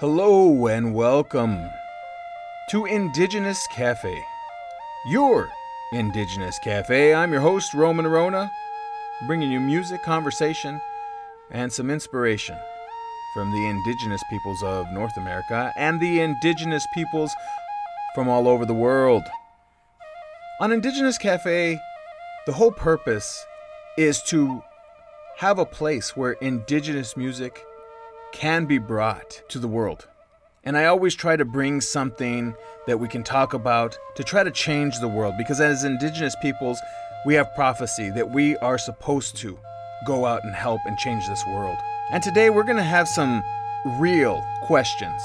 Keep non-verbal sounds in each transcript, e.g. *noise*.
Hello and welcome to Indigenous Cafe, your Indigenous Cafe. I'm your host, Roman Orona, bringing you music, conversation, and some inspiration from the indigenous peoples of North America and the indigenous peoples from all over the world. On Indigenous Cafe, the whole purpose is to have a place where indigenous music can be brought to the world. And I always try to bring something that we can talk about to try to change the world because as indigenous peoples, we have prophecy that we are supposed to go out and help and change this world. And today we're going to have some real questions.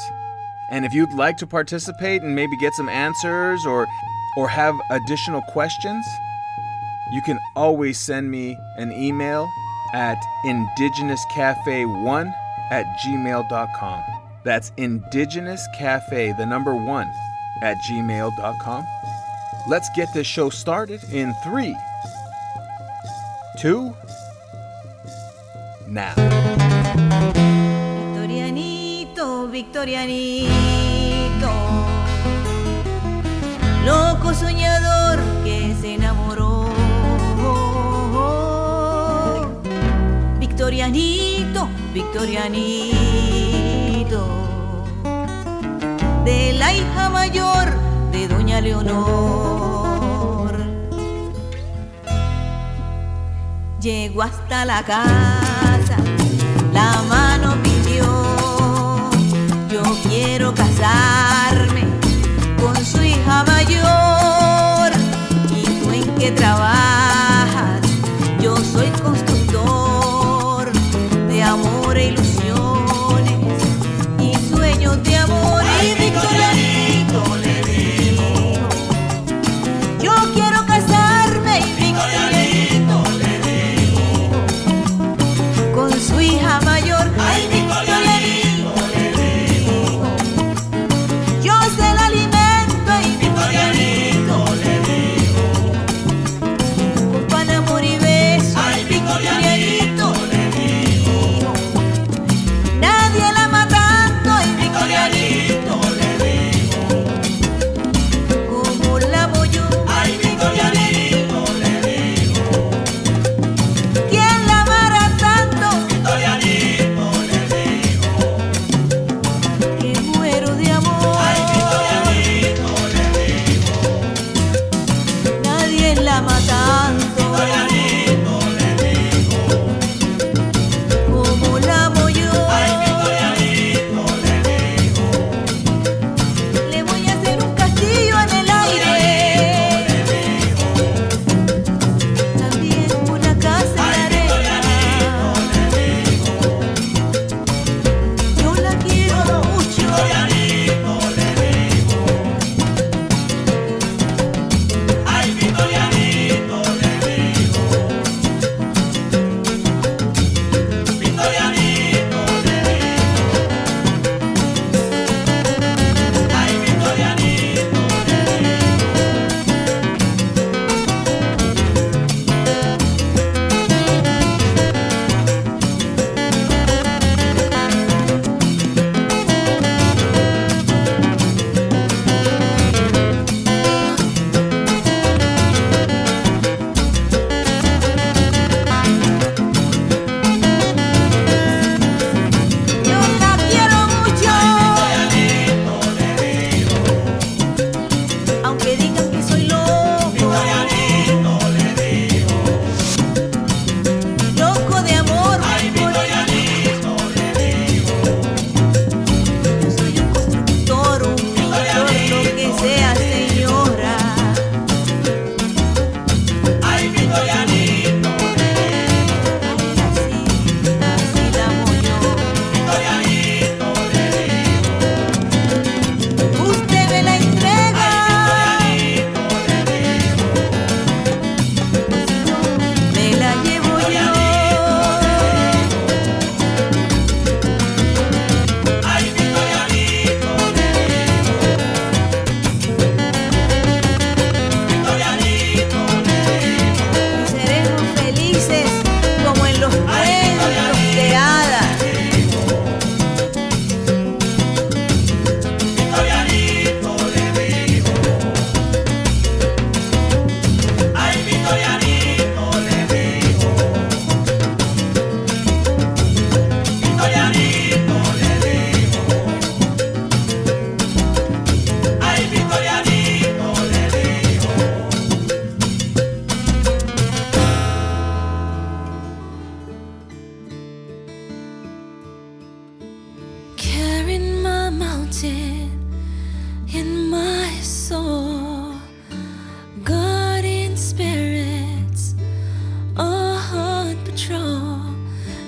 And if you'd like to participate and maybe get some answers or or have additional questions, you can always send me an email at indigenouscafe1 at gmail.com. That's indigenouscafe, the number one, at gmail.com. Let's get this show started in three, two, now. Victorianito, Victorianito, loco soñador que se enamoró. Victorianito, Victorianito, de la hija mayor de Doña Leonor. Llegó hasta la casa, la mano pidió, yo quiero casarme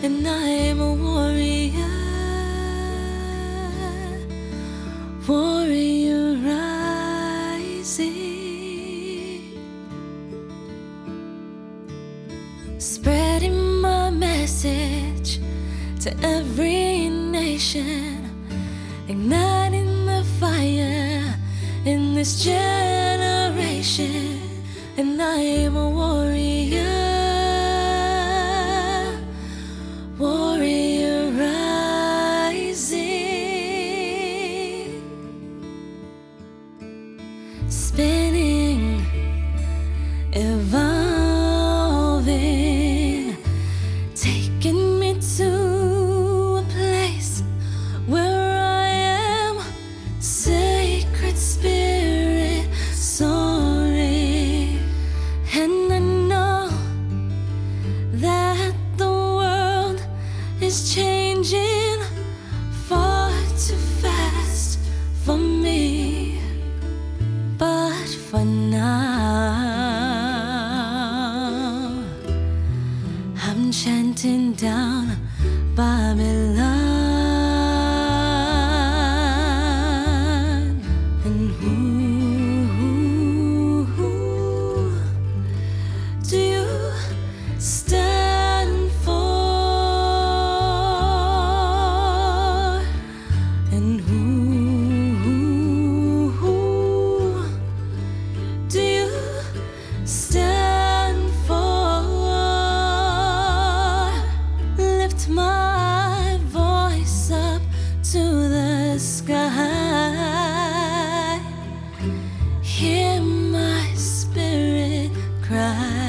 and I'm a warrior, warrior rising, spreading my message to every nation, igniting the fire in this generation, and I am a warrior. cry.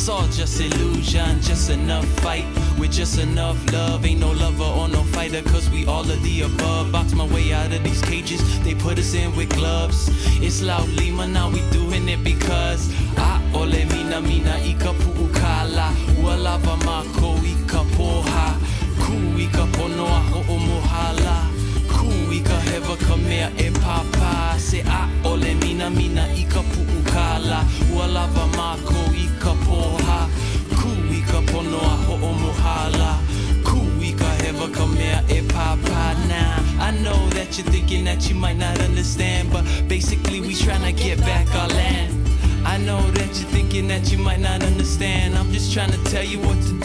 It's all just illusion, just enough fight with just enough love. Ain't no lover or no fighter, cause we all of the above. Box my way out of these cages, they put us in with gloves. It's loud Lima, now we doing it because tell you what to do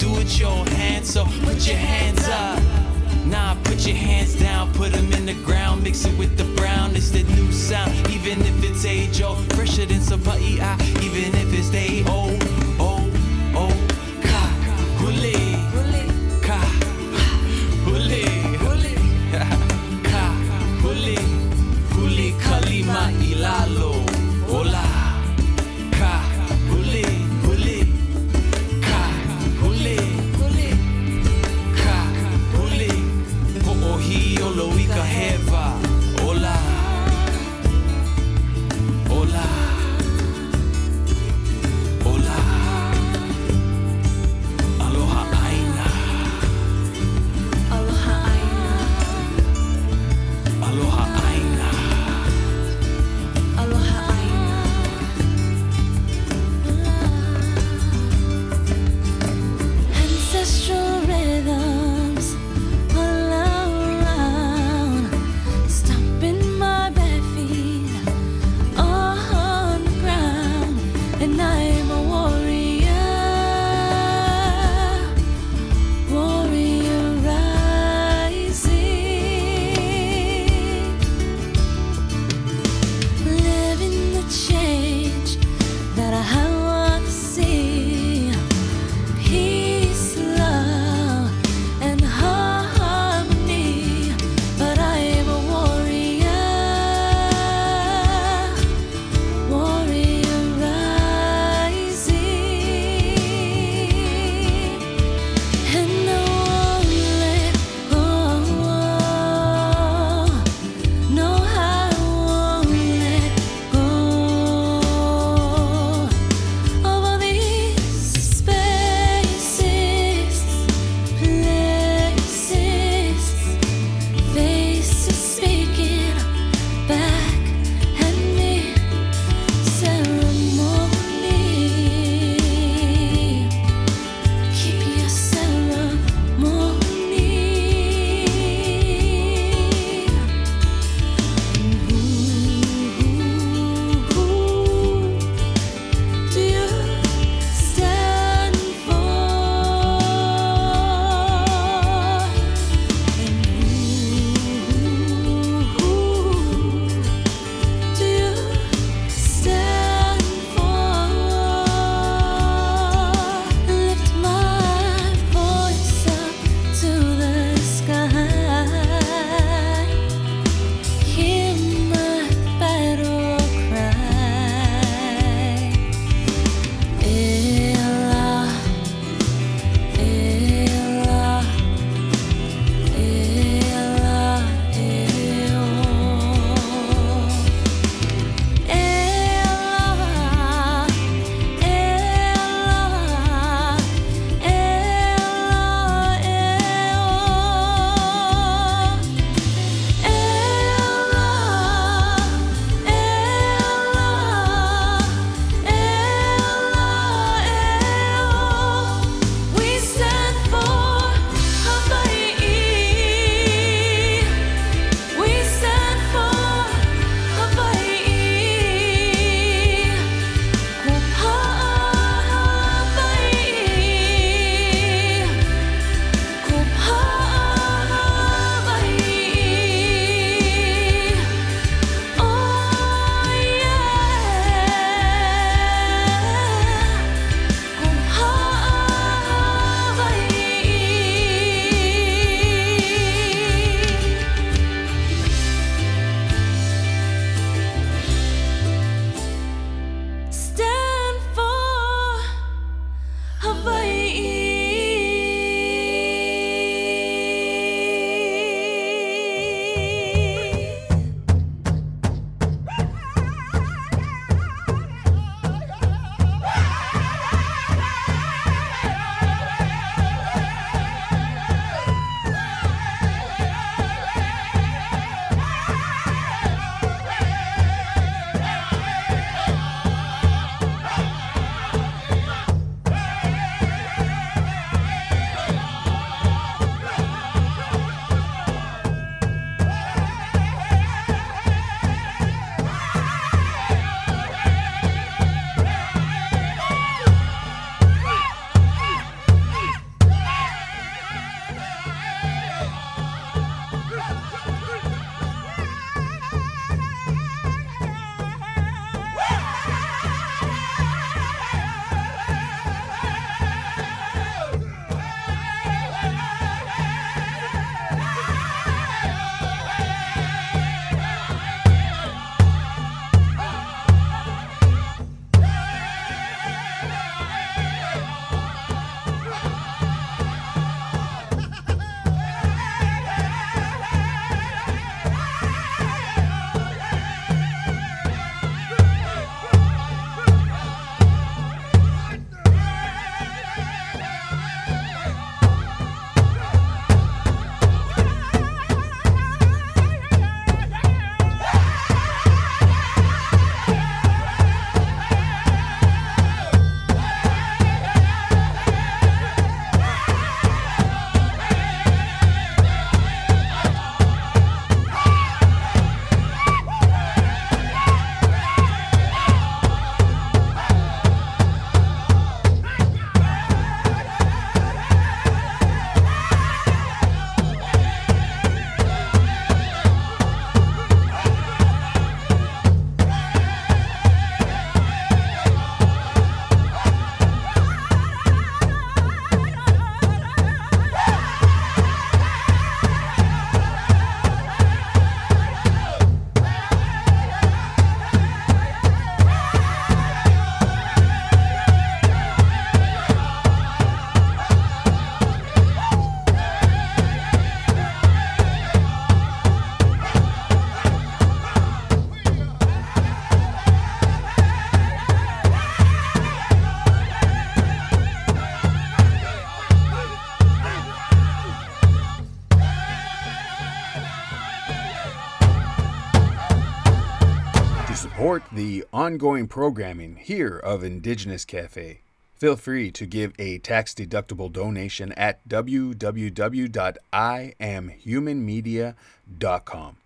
ongoing programming here of Indigenous Cafe, feel free to give a tax deductible donation at www.iamhumanmedia.com.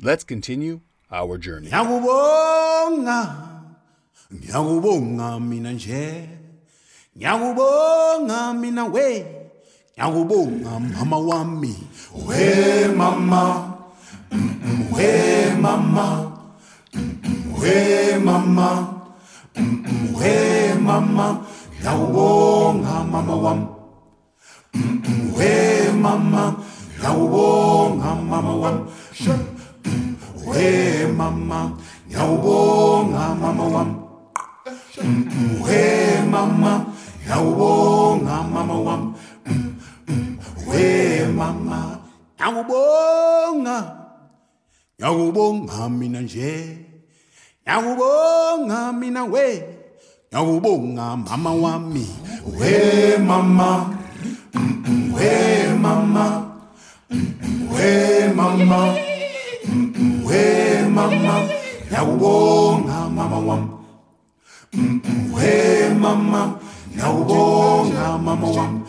Let's continue our journey. Mina mina mama wami. Mama. Mama mm, mama. Mm, mm, we mama. Ngiyakubonga mama wami Mm, mm, we mama ngiyakubonga mama wami we mama. Ngiyawubonga mama wami Mm, mm, we mama ngiyawubonga mama wami Mm, mm, ngiyakubonga mina nje ngiyakubonga mina we ngiyakubonga mama wami. We mama we mama we mama we mama. Ngiyakubonga mama wami we mama. Ngiyakubonga mama wami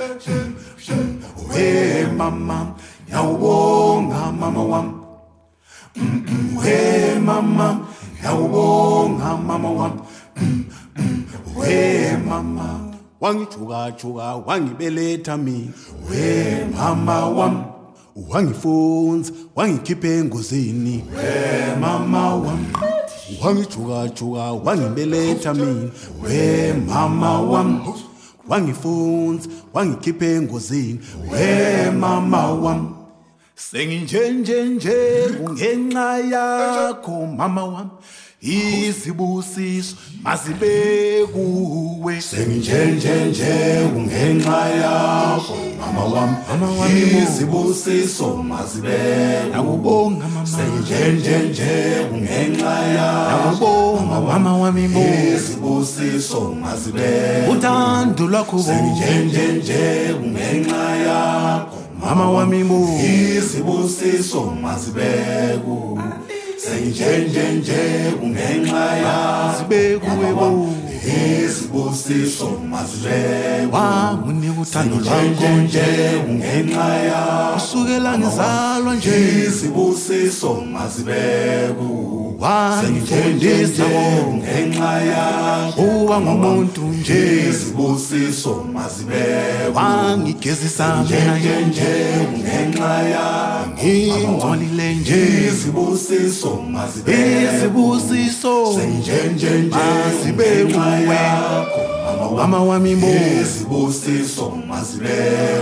we mama. Ngiyakubonga mama wami we mama ngiyakubonga mama wami Mm, mm, we mama. Wangijukajuka wangibeletha mina we mama wami wangifunza wangikhipha engozini. We mama wami wangijukajuka wangibeletha mina we mama wami wangifunza wangikhipha engozini. We mama wami senginjenjenje kungenxa yakho mama wami. Izibusiso mazibe kuwe senginjenjenje kungenxa yakho mama wami. Izibusiso mazibe nakubonga mama. Senginjenjenje kungenxa yakho mama wami izibusiso mazibe uthando lwakho senginjenjenje kungenxa yakho mama wami bo izibusiso mazibe kuwe senjenjenje kungenxa yakho zibe kuwe bo izibusiso mazibe wanginika uthando lwakho nje kungenxa yakho kusukela ngizalwa nje. Izibusiso mazibe kuwe wangifundisa ngenxa yakho. Uba ngumuntu nje. Izibusiso mazibe wangigezisa mina nje ngenxa yakho. Ngingcolile nje. Izibusiso mazibe izibusiso senjenjenje mazibe kuwe mama wami bo izibusiso mazibe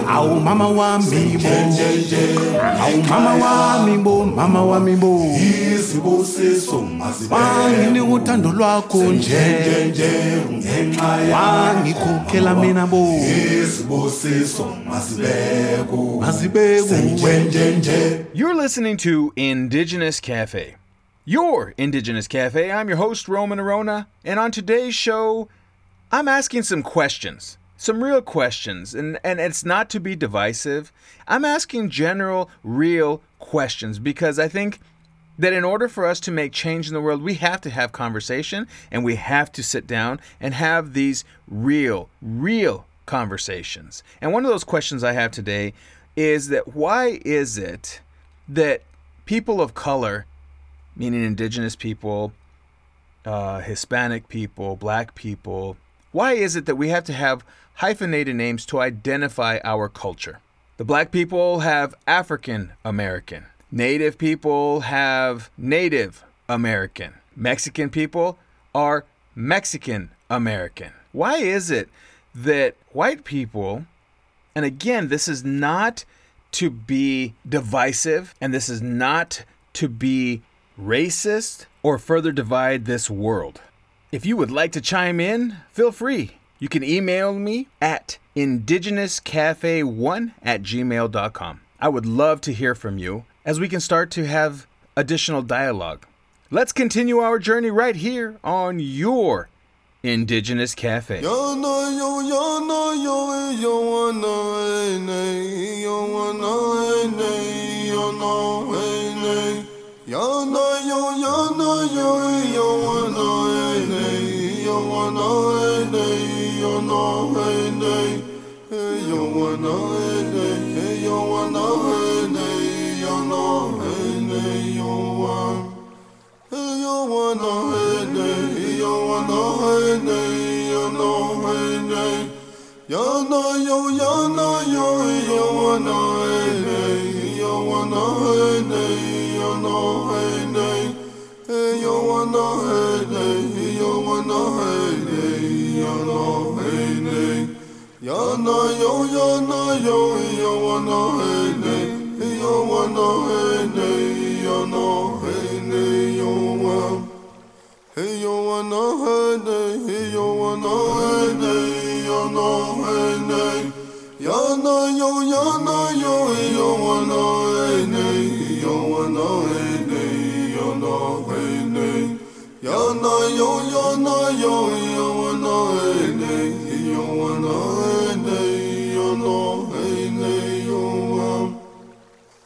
awu mama wami bo awu mama wami bo mama wami bo izibusiso mazibe wanginika uthando lwakho nje. ngenxa wangikhokhela mina bo. Izibusiso mazibe kuwe mazibe kuwe You're listening to Indigenous Cafe, your Indigenous Cafe. I'm your host, Roman Orona, and on today's show, I'm asking some questions, some real questions, and, and it's not to be divisive. I'm asking general, real questions because I think that in order for us to make change in the world, we have to have conversation and we have to sit down and have these real, real conversations. And one of those questions I have today is that why is it that people of color, meaning indigenous people, uh, Hispanic people, black people, why is it that we have to have hyphenated names to identify our culture? The black people have African American. Native people have Native American. Mexican people are Mexican American. Why is it that white people, and again, this is not to be divisive and this is not to be racist or further divide this world. If you would like to chime in, feel free. You can email me at indigenouscafe1 at gmail.com. I would love to hear from you as we can start to have additional dialogue. Let's continue our journey right here on your Indigenous Cafe. No hey hey hey yo wana hey hey yo hey hey hey hey hey hey hey hey no hey no hey hey yo no yo yo wana hey hey yo wana hey hey yo no hey hey yo wana Hey yo wana hey hey hey yo wana hey hey yo no hey yo no yo no yo yo wana hey hey yo wana hey hey yo no hey yo no yo no yo yo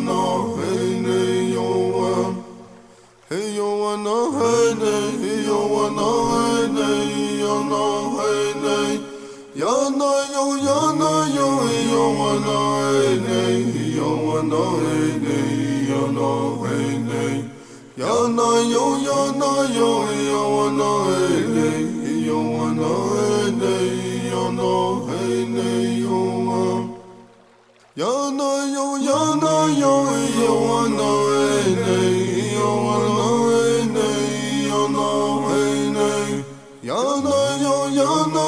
no. Hey yo wana hey hey yo wana hey hey yo no hey hey yo no yo yo no yo yo wana hey hey yo wana hey hey yo no hey hey yo no yo yo no yo yo wana hey hey yo wana hey hey yo no hey hey yo wana Yo no yo yo no yo yo wana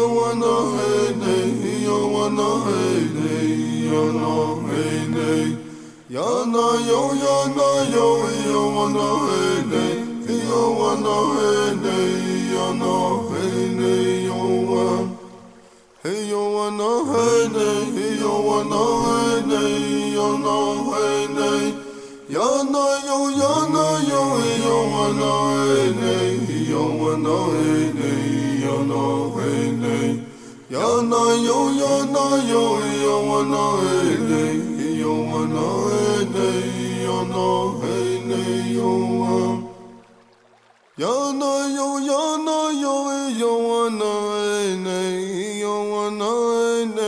hey yo wana hey hey yo wana hey hey yo no hey hey yo no yo no yo yo wana hey hey yo wana hey hey yo no hey hey yo wana Hey yo wana hey hey yo wana hey hey yo no hey hey yo no yo yo no yo yo wana hey hey yo wana hey hey yo yo no yo yo no yo yo wana hey hey yo wana yo no hey hey yo. Wana Yo no yo yo no yo yo wana hey yo wana hey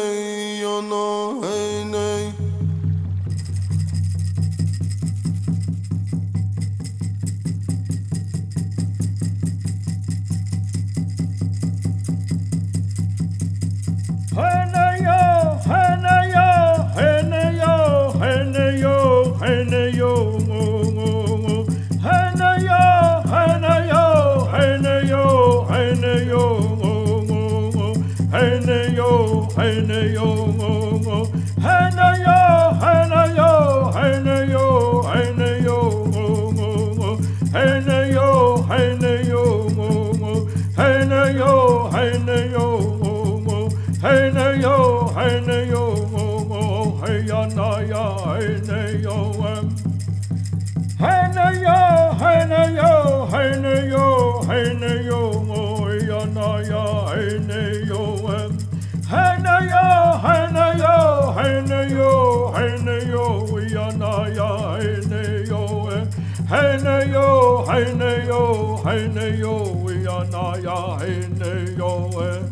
hey yo, hey yo, we are na ya, hey yo, eh.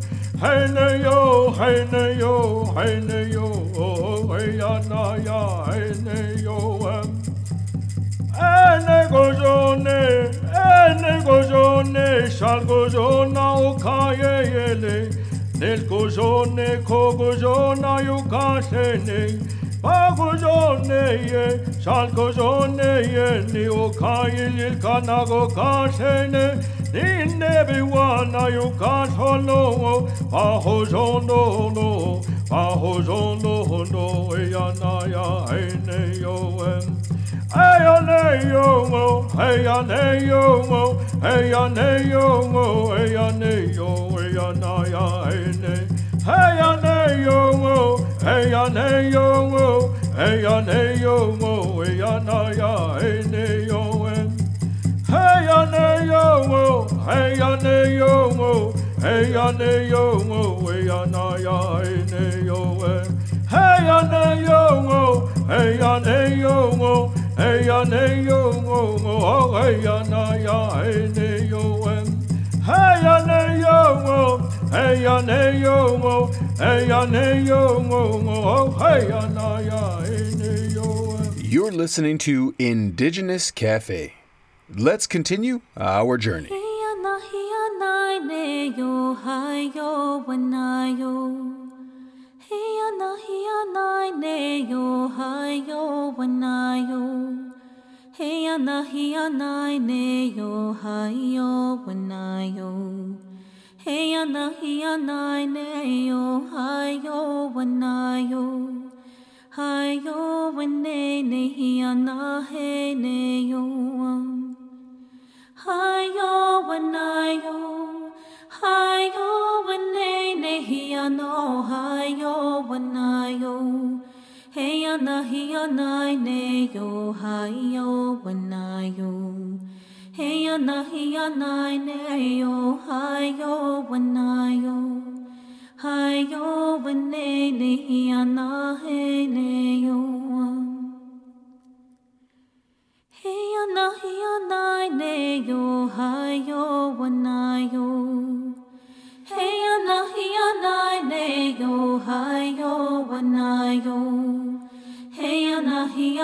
hey yo, hey yo, yo, we are na ya, hey yo, eh. Ene gojone, ene gojone, shal gojona ukaye yele, nel gojone ko gojona yukashene, pa gojone ye, shal gojone ye, ni ukaye lil kanago kashene, Ninne biwana yukasholo, pa hojono no, pa hojono no, eyana ya ene yo em. Hey ya ne yo mo, hey ya ne yo mo, hey ya ne yo mo, hey ya ne yo, hey ya na hey ne, hey ya ne yo mo, hey ya ne yo mo, hey ya ne yo mo, hey ya na ya hey ne yo em. Hey ya ne yo mo, hey ya ne yo mo, hey ya ne yo mo, hey ya na ya hey ne yo em. Hey ya ne yo mo, hey ya ne yo mo, hey ya ne yo mo, oh hey ya ya hey ne yo em. Hey ya ne yo mo, hey ya ne yo mo, hey ya ne yo mo mo, oh hey ya na ya hey yo. You're listening to Indigenous Cafe. Let's continue our journey. Hiana hiana ne yo hai yo wanayo. Hiana hiana ne yo hai yo wanayo. Hiana hiana ne yo hai yo wanayo. Hiana hiana ne yo hai yo wanayo. Hai yo wane ne hiana he ne yo. um. Hayo wanayo, hayo wanene hiano, hayo wanayo, heyana hianai neyo, hayo wanayo, heyana hianai neyo, hayo wanayo, hayo wanene hiana he neyo. um. Hiana hiana ne yo hayo wanayo.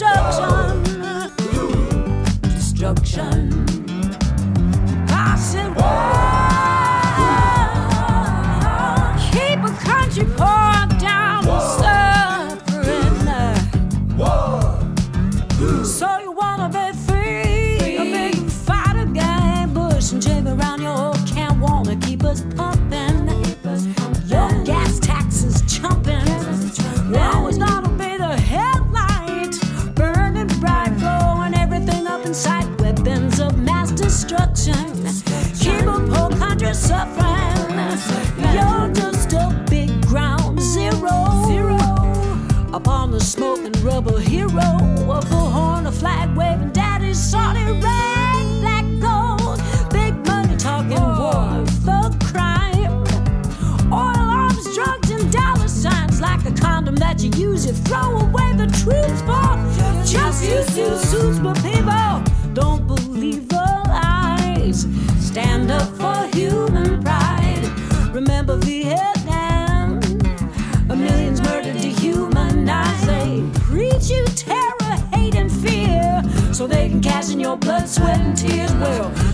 destruction, destruction. Destruction. Keep a poor country suffering. You're just a big ground zero. Zero upon the smoking rubber hero of a horn, a flag waving daddy's salty rag, sweat, and tears. Well,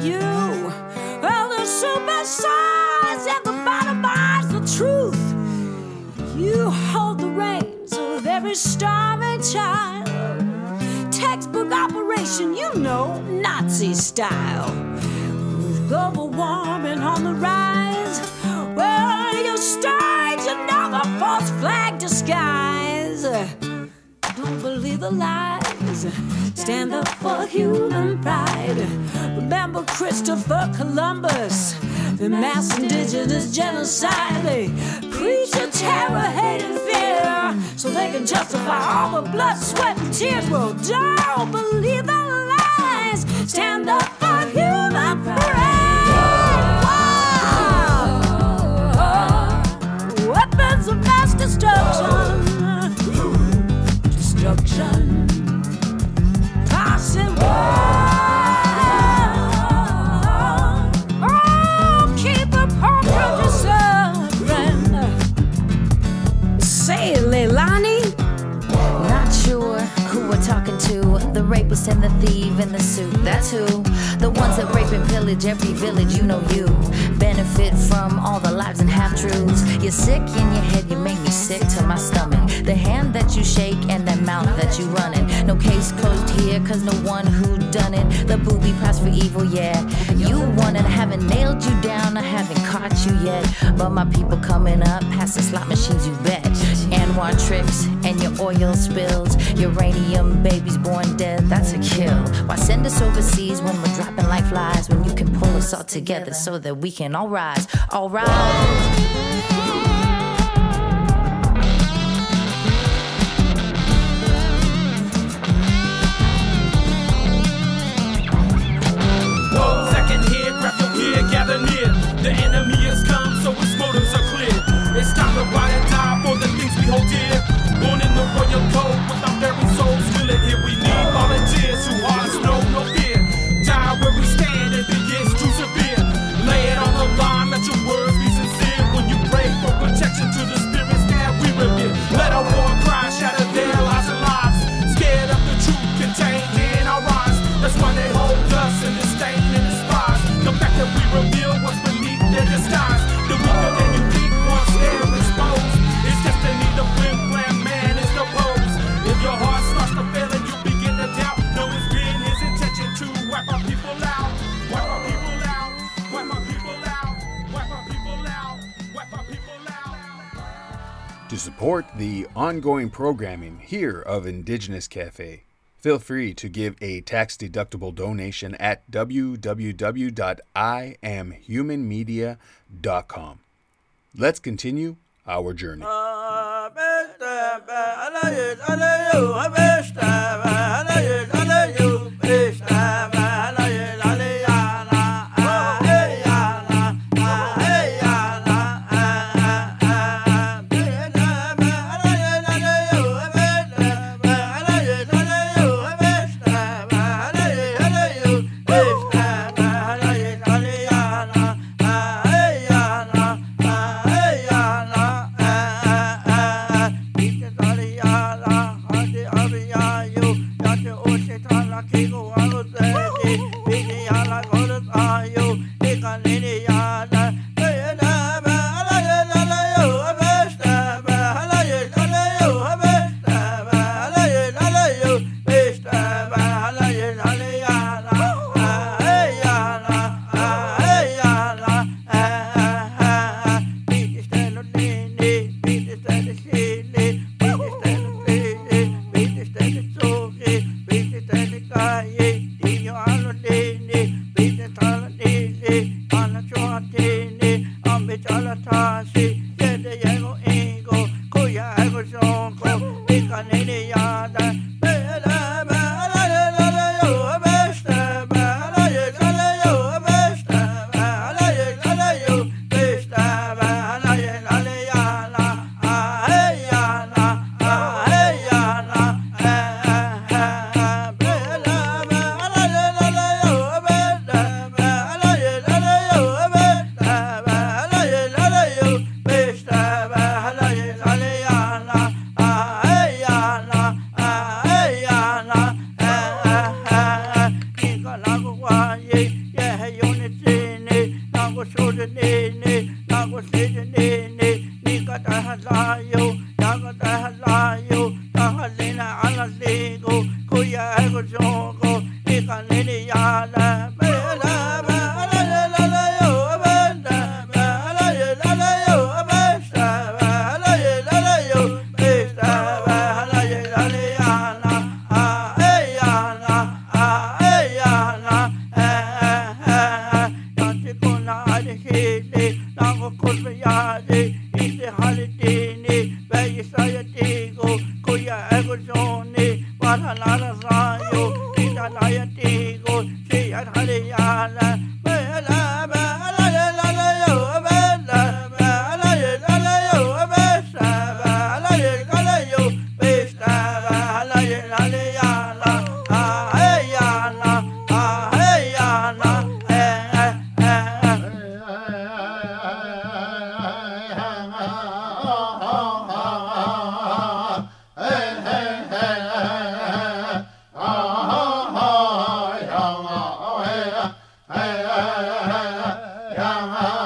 you. Well, the supersize and the bottomize the truth. You hold the reins of every starving child. Textbook operation, you know, Nazi style. With global warming on the rise, well, you stage another false flag disguise. Don't believe the lies. Stand up for human pride. Remember Christopher Columbus, the mass indigenous genocide. They preach a terror, hate, and fear so they can justify all the blood, sweat, and tears. Well, don't believe the lies. Stand up for human pride. Weapons of mass destruction destruction. The rapist and the thief in the suit. That's who. The ones that rape and pillage every village. You know you benefit from all the lies and half truths. You're sick in your head. You make me sick to my stomach. The hand that you shake and that mouth that you running. No case closed here, cause no one who done it. The booby price for evil, yeah. You won it. I haven't nailed you down. I haven't caught you yet. But my people coming up past the slot machines, you bet. Anwar tricks and your oil spills. Uranium babies born dead, that's a kill. Why send us overseas when we're dropping like flies? When you can pull us all together so that we can all rise, all rise. Ongoing programming here of Indigenous Cafe, feel free to give a tax deductible donation at www.iamhumanmedia.com. Let's continue our journey. Don't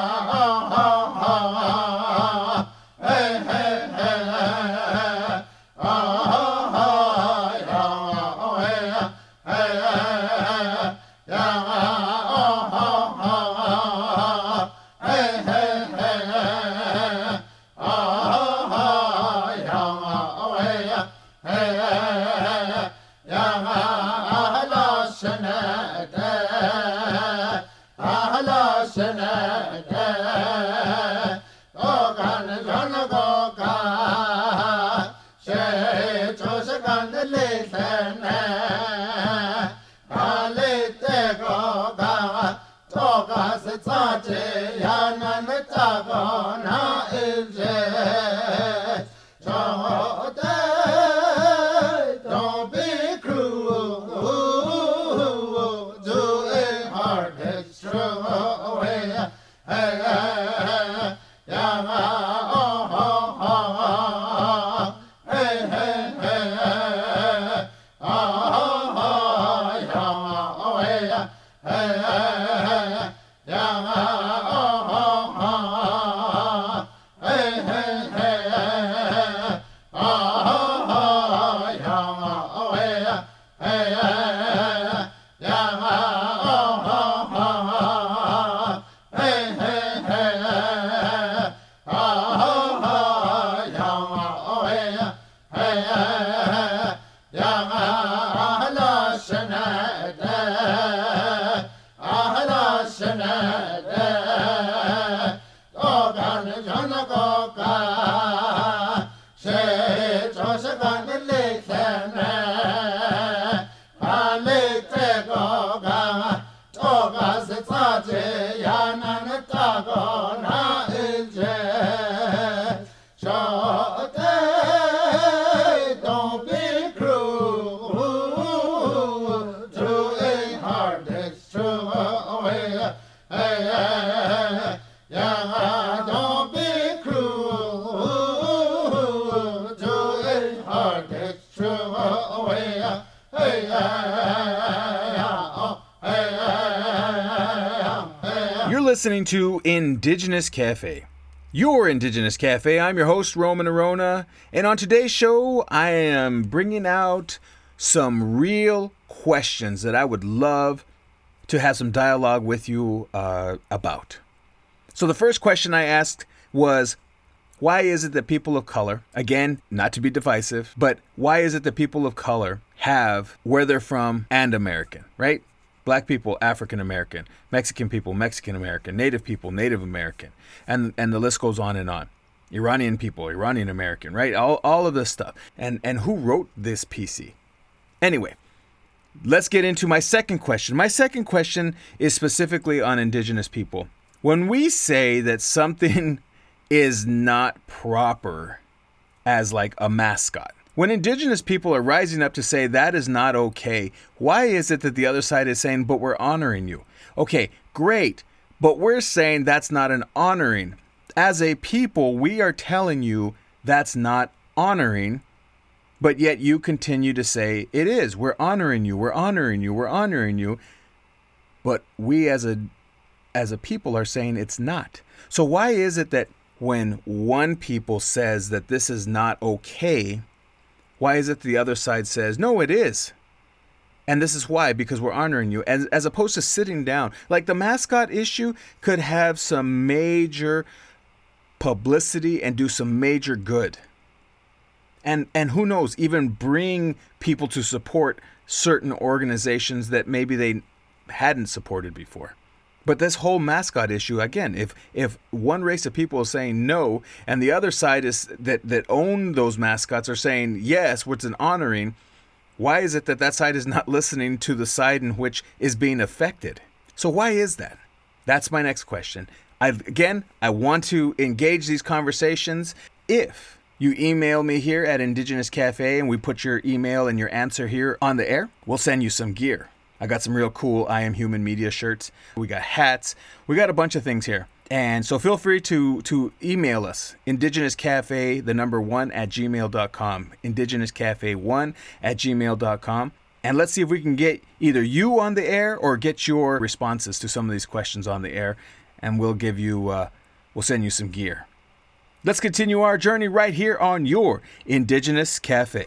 listening to Indigenous Cafe. Your Indigenous Cafe. I'm your host, Roman Orona, and on today's show, I am bringing out some real questions that I would love to have some dialogue with you uh, about. So, the first question I asked was why is it that people of color, again, not to be divisive, but why is it that people of color have where they're from and American, right? Black people, African American, Mexican people, Mexican American, Native people, Native American, and and the list goes on and on. Iranian people, Iranian American, right? All, all of this stuff. And and who wrote this PC? Anyway, let's get into my second question. My second question is specifically on indigenous people. When we say that something *laughs* is not proper as like a mascot, when indigenous people are rising up to say that is not okay, why is it that the other side is saying, but we're honoring you? Okay, great, but we're saying that's not an honoring. As a people, we are telling you that's not honoring but yet you continue to say it is we're honoring you we're honoring you we're honoring you but we as a as a people are saying it's not so why is it that when one people says that this is not okay why is it the other side says no it is And this is why, because we're honoring you, as, as opposed to sitting down. Like the mascot issue could have some major publicity and do some major good. And and who knows, even bring people to support certain organizations that maybe they hadn't supported before. But this whole mascot issue, again, if if one race of people is saying no, and the other side is that that own those mascots are saying yes, which is an honoring, why is it that that side is not *laughs* listening to the side in which is being affected? So why is that? That's my next question. I, again, I want to engage these conversations. If you email me here at Indigenous Cafe and we put your email and your answer here on the air, we'll send you some gear. I got some real cool I Am Human Media shirts. We got hats. We got a bunch of things here. And so feel free to to email us, Indigenous Cafe, the number one at gmail.com. Indigenous Cafe one at gmail.com. And let's see if we can get either you on the air or get your responses to some of these questions on the air. And we'll give you uh, we'll send you some gear. Let's continue our journey right here on your Indigenous Cafe.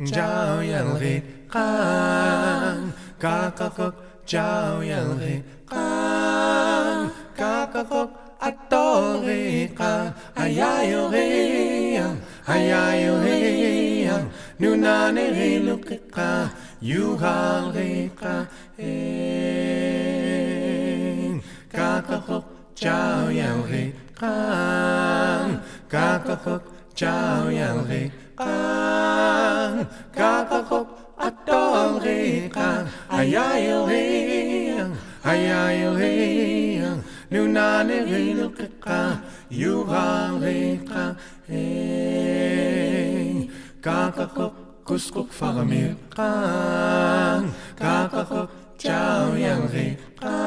Chao yalri kan kakakok Chao yalri kan kakakok atori kan ayayori ayayori nunani ka. yuhalrika kakakok Chao yalri kan kakakok Chao yalri kan kan kakakop atong rikan ayayuhing ayayuhing oh, oh, nunani rilukika yuhang rikan hing kakakop kuskuk fagamir kan kakakop chao yang rikan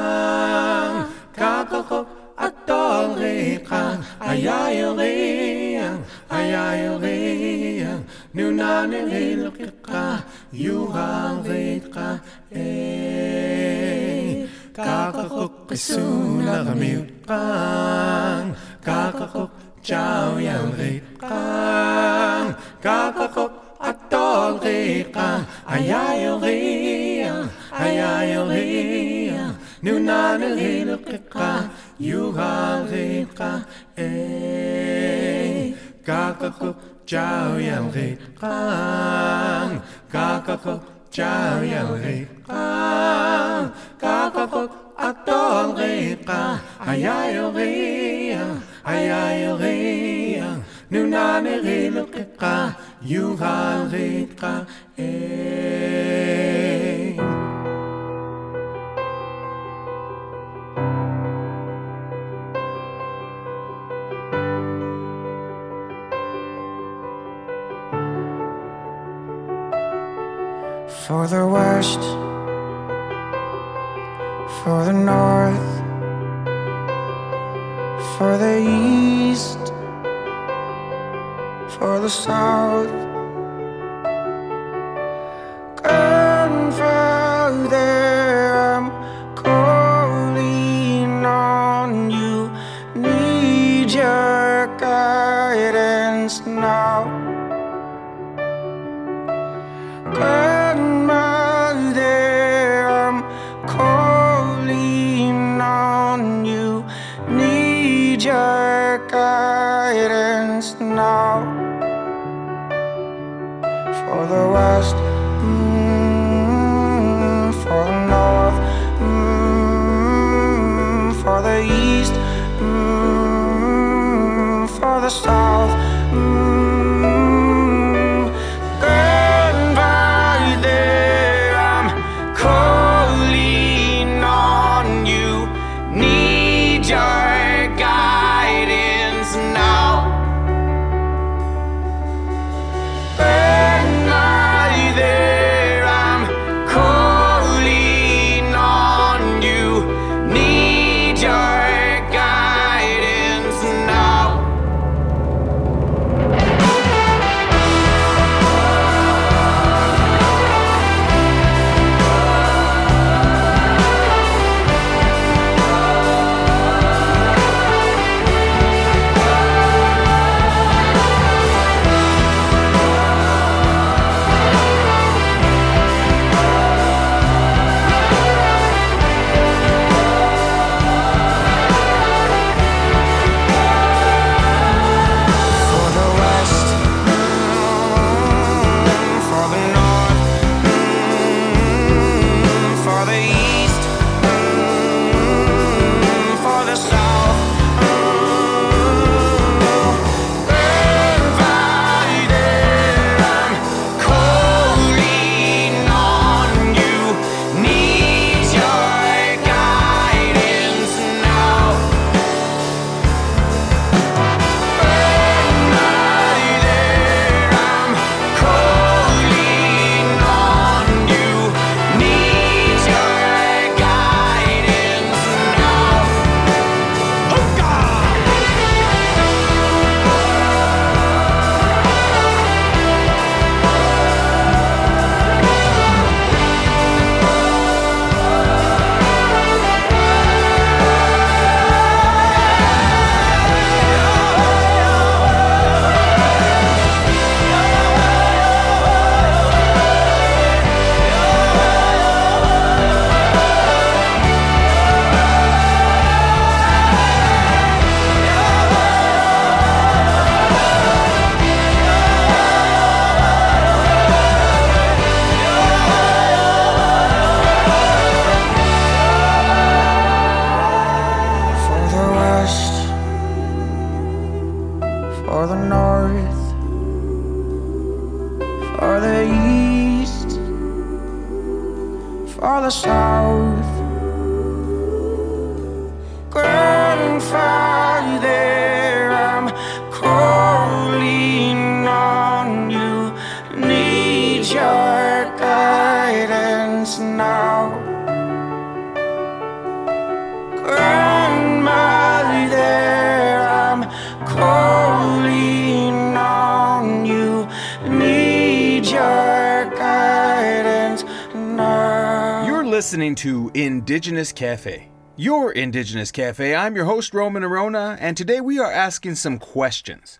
Indigenous Cafe, your Indigenous Cafe. I'm your host, Roman Orona, and today we are asking some questions.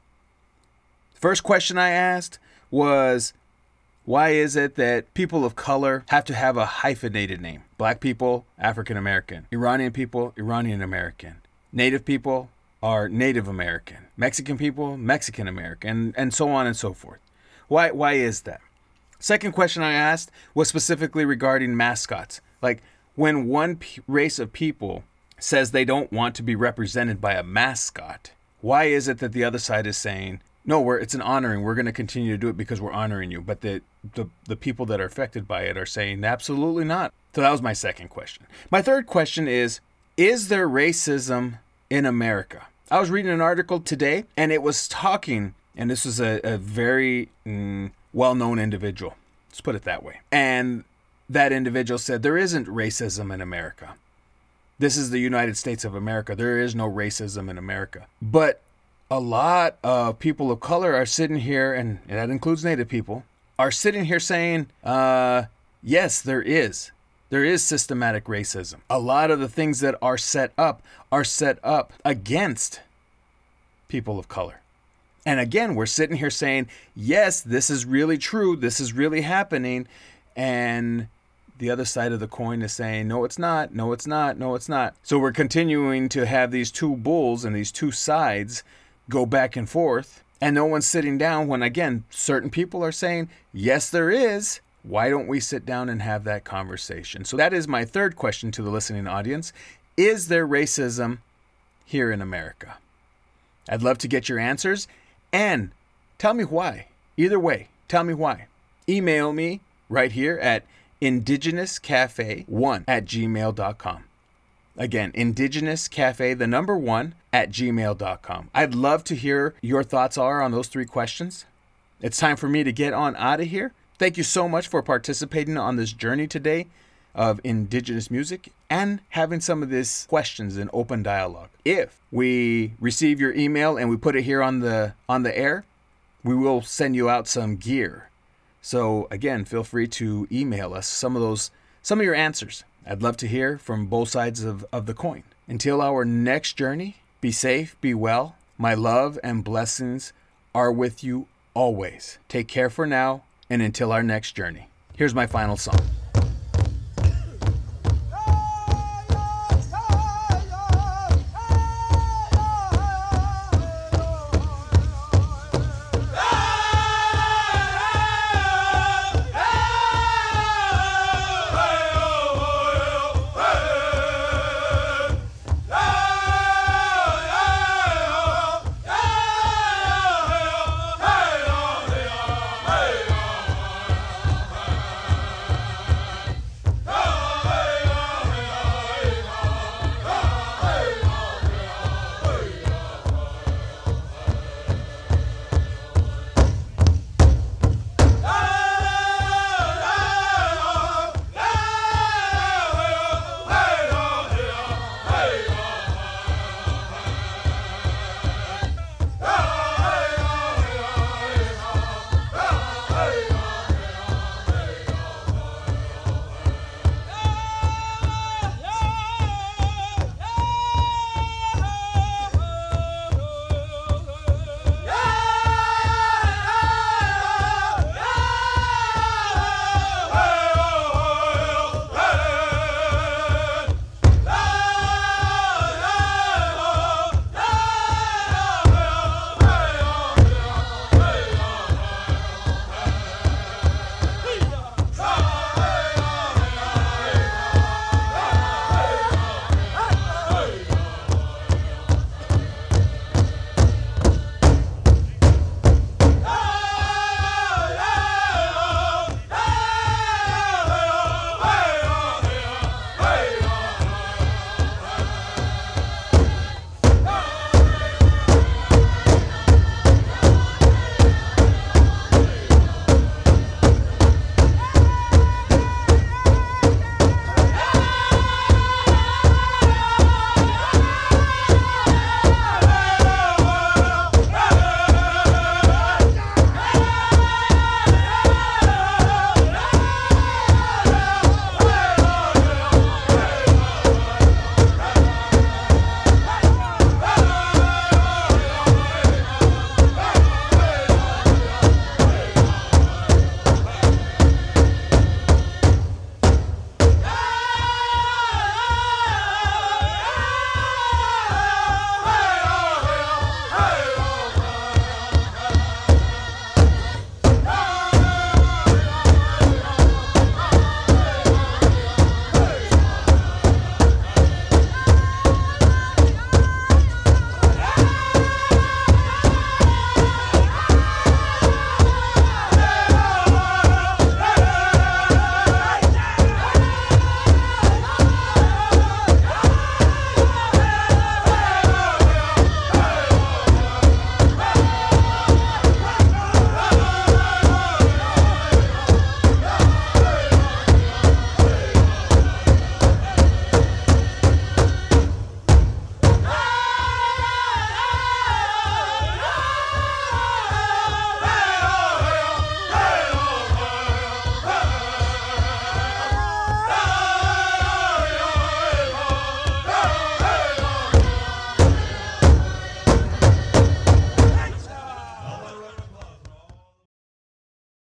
First question I asked was why is it that people of color have to have a hyphenated name? Black people, African American. Iranian people, Iranian American. Native people are Native American. Mexican people, Mexican American, and so on and so forth. Why, why is that? Second question I asked was specifically regarding mascots. Like when one p- race of people says they don't want to be represented by a mascot, why is it that the other side is saying, no, we're, it's an honoring. We're going to continue to do it because we're honoring you. But the, the, the people that are affected by it are saying, absolutely not. So that was my second question. My third question is Is there racism in America? I was reading an article today and it was talking, and this was a, a very mm, well known individual. Let's put it that way. And that individual said, There isn't racism in America. This is the United States of America. There is no racism in America. But a lot of people of color are sitting here, and that includes Native people, are sitting here saying, uh, yes, there is. There is systematic racism. A lot of the things that are set up are set up against people of color. And again, we're sitting here saying, yes, this is really true. This is really happening. And the other side of the coin is saying, no, it's not. No, it's not. No, it's not. So we're continuing to have these two bulls and these two sides go back and forth. And no one's sitting down when, again, certain people are saying, yes, there is. Why don't we sit down and have that conversation? So that is my third question to the listening audience. Is there racism here in America? I'd love to get your answers and tell me why. Either way, tell me why. Email me right here at indigenouscafe1 at gmail.com. Again, indigenouscafe, the number one, at gmail.com. I'd love to hear your thoughts are on those three questions. It's time for me to get on out of here. Thank you so much for participating on this journey today of indigenous music and having some of these questions in open dialogue. If we receive your email and we put it here on the on the air, we will send you out some gear. So again, feel free to email us some of those some of your answers. I'd love to hear from both sides of, of the coin. Until our next journey, be safe, be well. My love and blessings are with you always. Take care for now, and until our next journey. Here's my final song.